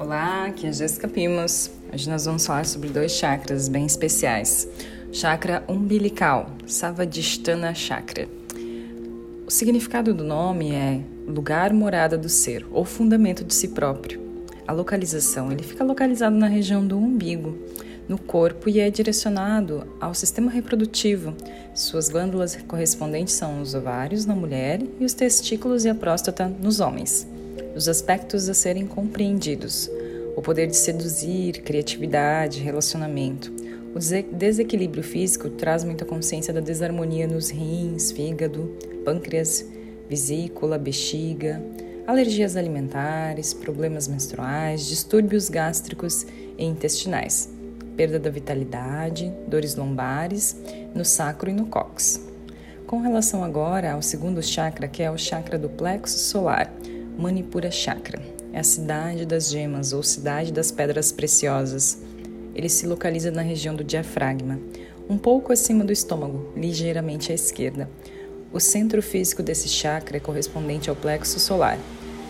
Olá, aqui é Jéssica Pimos. Hoje nós vamos falar sobre dois chakras bem especiais. Chakra umbilical, Savadhisthana Chakra. O significado do nome é lugar morada do ser ou fundamento de si próprio. A localização, ele fica localizado na região do umbigo, no corpo e é direcionado ao sistema reprodutivo. Suas glândulas correspondentes são os ovários na mulher e os testículos e a próstata nos homens os aspectos a serem compreendidos, o poder de seduzir, criatividade, relacionamento. O desequilíbrio físico traz muita consciência da desarmonia nos rins, fígado, pâncreas, vesícula, bexiga, alergias alimentares, problemas menstruais, distúrbios gástricos e intestinais, perda da vitalidade, dores lombares, no sacro e no cóccix. Com relação agora ao segundo chakra, que é o chakra do plexo solar, Manipura Chakra. É a cidade das gemas ou cidade das pedras preciosas. Ele se localiza na região do diafragma, um pouco acima do estômago, ligeiramente à esquerda. O centro físico desse chakra é correspondente ao plexo solar,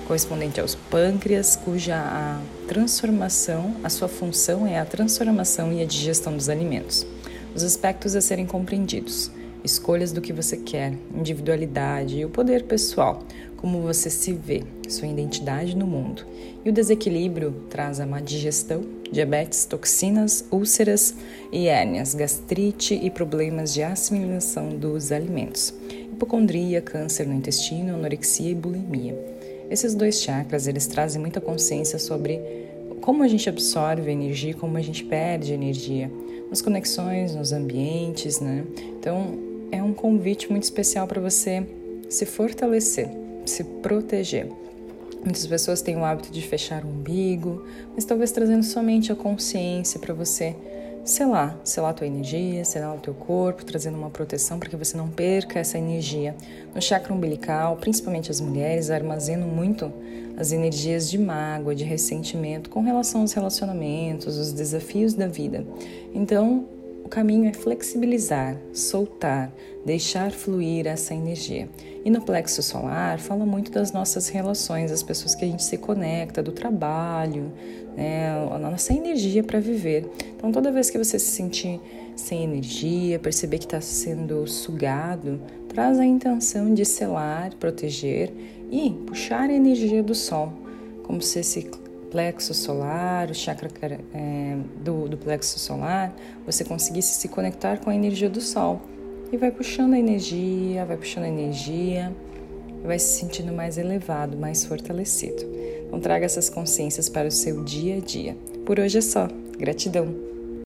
correspondente aos pâncreas, cuja a transformação, a sua função é a transformação e a digestão dos alimentos. Os aspectos a serem compreendidos: escolhas do que você quer, individualidade e o poder pessoal, como você se vê, sua identidade no mundo. E o desequilíbrio traz a má digestão, diabetes, toxinas, úlceras e hérnias, gastrite e problemas de assimilação dos alimentos, hipocondria, câncer no intestino, anorexia e bulimia. Esses dois chakras, eles trazem muita consciência sobre como a gente absorve energia, como a gente perde energia, nas conexões, nos ambientes, né? Então, é um convite muito especial para você se fortalecer se proteger. Muitas pessoas têm o hábito de fechar o umbigo, mas talvez trazendo somente a consciência para você selar, selar a tua energia, selar o teu corpo, trazendo uma proteção para que você não perca essa energia. No chakra umbilical, principalmente as mulheres armazenam muito as energias de mágoa, de ressentimento com relação aos relacionamentos, os desafios da vida. Então, o caminho é flexibilizar, soltar, deixar fluir essa energia. E no plexo solar fala muito das nossas relações, as pessoas que a gente se conecta, do trabalho, né, a nossa energia para viver. Então, toda vez que você se sentir sem energia, perceber que está sendo sugado, traz a intenção de selar, proteger e puxar a energia do sol, como se esse plexo solar, o chakra é, do, do plexo solar, você conseguisse se conectar com a energia do sol. E vai puxando a energia, vai puxando a energia, vai se sentindo mais elevado, mais fortalecido. Então traga essas consciências para o seu dia a dia. Por hoje é só. Gratidão!